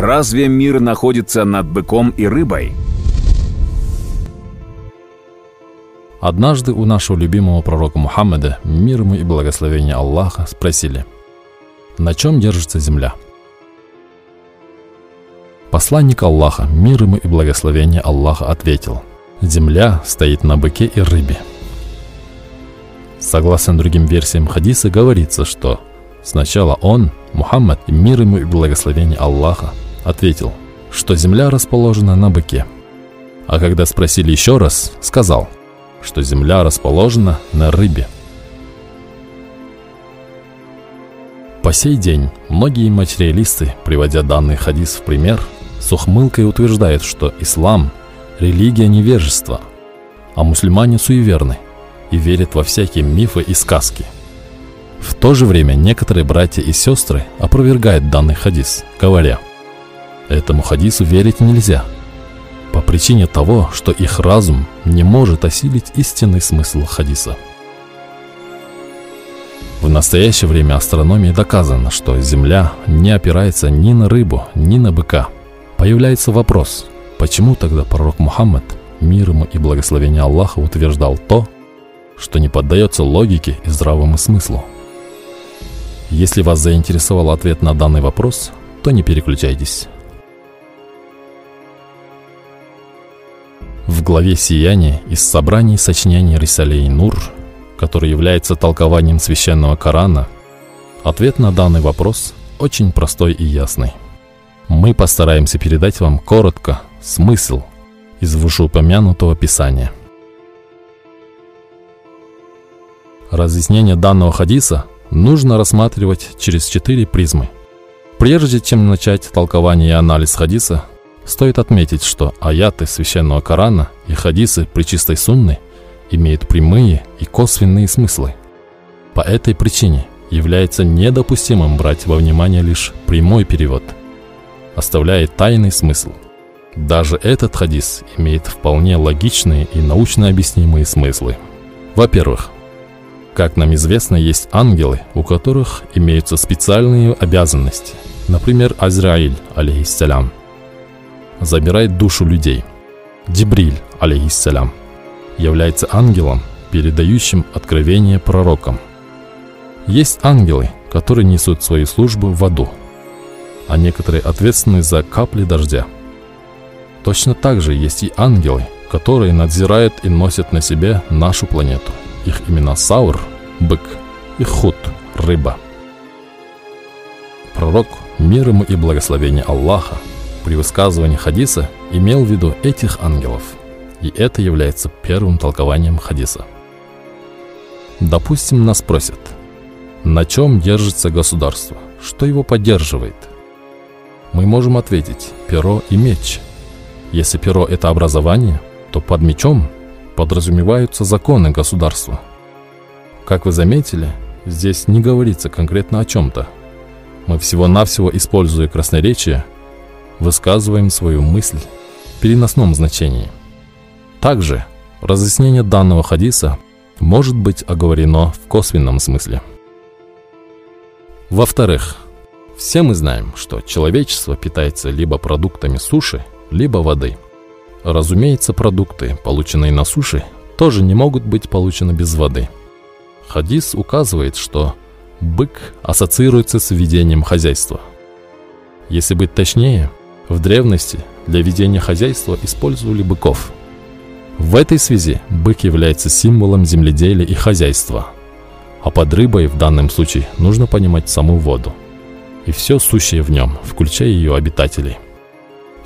Разве мир находится над быком и рыбой? Однажды у нашего любимого пророка Мухаммада, мир ему и благословение Аллаха, спросили, на чем держится земля? Посланник Аллаха, мир ему и благословение Аллаха, ответил, земля стоит на быке и рыбе. Согласно другим версиям хадиса, говорится, что сначала он, Мухаммад, мир ему и благословение Аллаха, ответил, что земля расположена на быке. А когда спросили еще раз, сказал, что земля расположена на рыбе. По сей день многие материалисты, приводя данный хадис в пример, с ухмылкой утверждают, что ислам – религия невежества, а мусульмане суеверны – и верит во всякие мифы и сказки. В то же время некоторые братья и сестры опровергают данный хадис, говоря, этому хадису верить нельзя, по причине того, что их разум не может осилить истинный смысл хадиса. В настоящее время астрономией доказано, что Земля не опирается ни на рыбу, ни на быка. Появляется вопрос, почему тогда пророк Мухаммад, мир ему и благословение Аллаха, утверждал то, что не поддается логике и здравому смыслу. Если вас заинтересовал ответ на данный вопрос, то не переключайтесь. В главе «Сияние» из собраний сочинений Рисалей Нур, который является толкованием священного Корана, ответ на данный вопрос очень простой и ясный. Мы постараемся передать вам коротко смысл из вышеупомянутого Писания – Разъяснение данного хадиса нужно рассматривать через четыре призмы. Прежде чем начать толкование и анализ хадиса, стоит отметить, что аяты священного Корана и хадисы при чистой сунны имеют прямые и косвенные смыслы. По этой причине является недопустимым брать во внимание лишь прямой перевод, оставляя тайный смысл. Даже этот хадис имеет вполне логичные и научно объяснимые смыслы. Во-первых, как нам известно, есть ангелы, у которых имеются специальные обязанности. Например, Азраиль, алейхиссалям, забирает душу людей. Дибриль, алейхиссалям, является ангелом, передающим откровение пророкам. Есть ангелы, которые несут свою службу в аду, а некоторые ответственны за капли дождя. Точно так же есть и ангелы, которые надзирают и носят на себе нашу планету – их имена Саур – бык и Худ – рыба. Пророк, мир ему и благословение Аллаха, при высказывании хадиса имел в виду этих ангелов, и это является первым толкованием хадиса. Допустим, нас спросят, на чем держится государство, что его поддерживает? Мы можем ответить – перо и меч. Если перо – это образование, то под мечом подразумеваются законы государства. Как вы заметили, здесь не говорится конкретно о чем-то. Мы всего-навсего, используя красноречие, высказываем свою мысль в переносном значении. Также разъяснение данного хадиса может быть оговорено в косвенном смысле. Во-вторых, все мы знаем, что человечество питается либо продуктами суши, либо воды – Разумеется, продукты, полученные на суше, тоже не могут быть получены без воды. Хадис указывает, что бык ассоциируется с ведением хозяйства. Если быть точнее, в древности для ведения хозяйства использовали быков. В этой связи бык является символом земледелия и хозяйства, а под рыбой в данном случае нужно понимать саму воду и все сущее в нем, включая ее обитателей –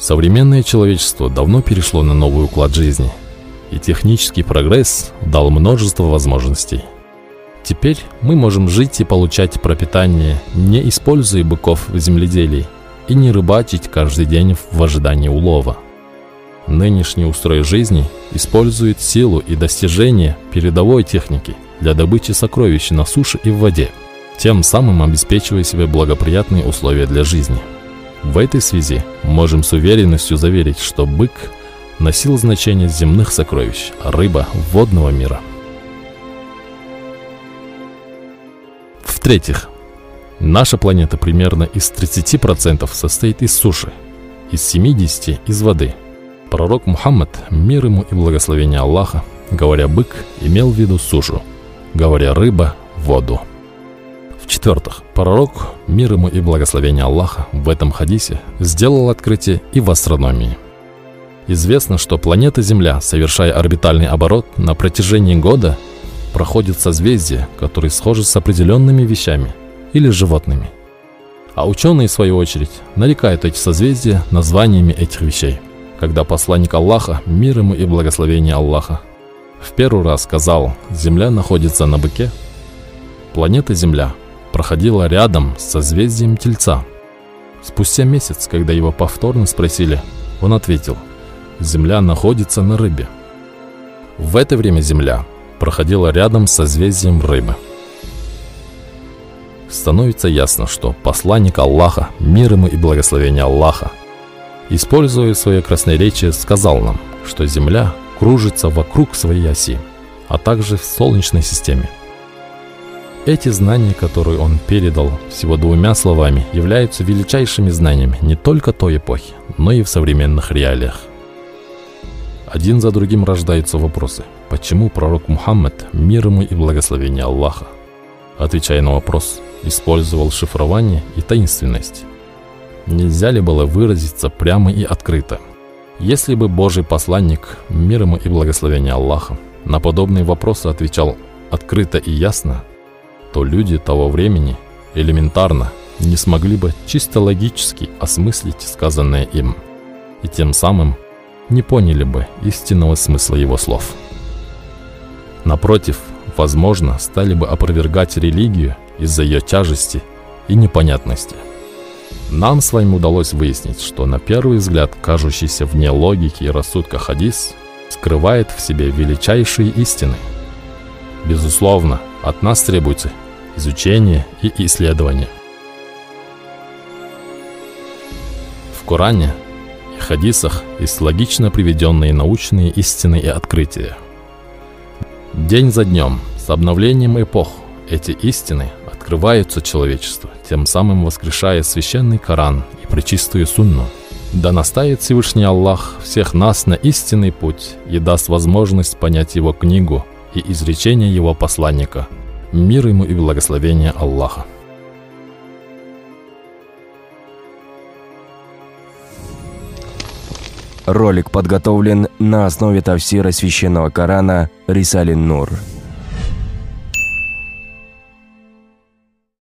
Современное человечество давно перешло на новый уклад жизни, и технический прогресс дал множество возможностей. Теперь мы можем жить и получать пропитание, не используя быков в земледелии, и не рыбачить каждый день в ожидании улова. Нынешний устрой жизни использует силу и достижения передовой техники для добычи сокровищ на суше и в воде, тем самым обеспечивая себе благоприятные условия для жизни. В этой связи можем с уверенностью заверить, что бык носил значение земных сокровищ, а рыба – водного мира. В-третьих, Наша планета примерно из 30% состоит из суши, из 70% из воды. Пророк Мухаммад, мир ему и благословение Аллаха, говоря «бык», имел в виду сушу, говоря «рыба» – воду. В-четвертых, пророк, мир ему и благословение Аллаха, в этом хадисе сделал открытие и в астрономии. Известно, что планета Земля, совершая орбитальный оборот на протяжении года, проходит созвездия, которые схожи с определенными вещами – или животными. А ученые, в свою очередь, нарекают эти созвездия названиями этих вещей. Когда посланник Аллаха, мир ему и благословение Аллаха, в первый раз сказал «Земля находится на быке», планета Земля проходила рядом с созвездием Тельца. Спустя месяц, когда его повторно спросили, он ответил «Земля находится на рыбе». В это время Земля проходила рядом с созвездием рыбы – становится ясно, что посланник Аллаха, мир ему и благословение Аллаха, используя свое красноречие, сказал нам, что Земля кружится вокруг своей оси, а также в Солнечной системе. Эти знания, которые он передал всего двумя словами, являются величайшими знаниями не только той эпохи, но и в современных реалиях. Один за другим рождаются вопросы, почему пророк Мухаммад, мир ему и благословение Аллаха, отвечая на вопрос, использовал шифрование и таинственность. Нельзя ли было выразиться прямо и открыто? Если бы Божий посланник, мир ему и благословение Аллаха, на подобные вопросы отвечал открыто и ясно, то люди того времени элементарно не смогли бы чисто логически осмыслить сказанное им, и тем самым не поняли бы истинного смысла его слов. Напротив, возможно, стали бы опровергать религию из-за ее тяжести и непонятности. Нам с вами удалось выяснить, что на первый взгляд кажущийся вне логики и рассудка хадис скрывает в себе величайшие истины. Безусловно, от нас требуется изучение и исследование. В Коране и хадисах есть логично приведенные научные истины и открытия. День за днем, с обновлением эпох, эти истины открываются человечеству, тем самым воскрешая священный Коран и пречистую сунну. Да наставит Всевышний Аллах всех нас на истинный путь и даст возможность понять Его книгу и изречение Его посланника. Мир ему и благословение Аллаха. Ролик подготовлен на основе тавсира священного Корана Рисалин Нур.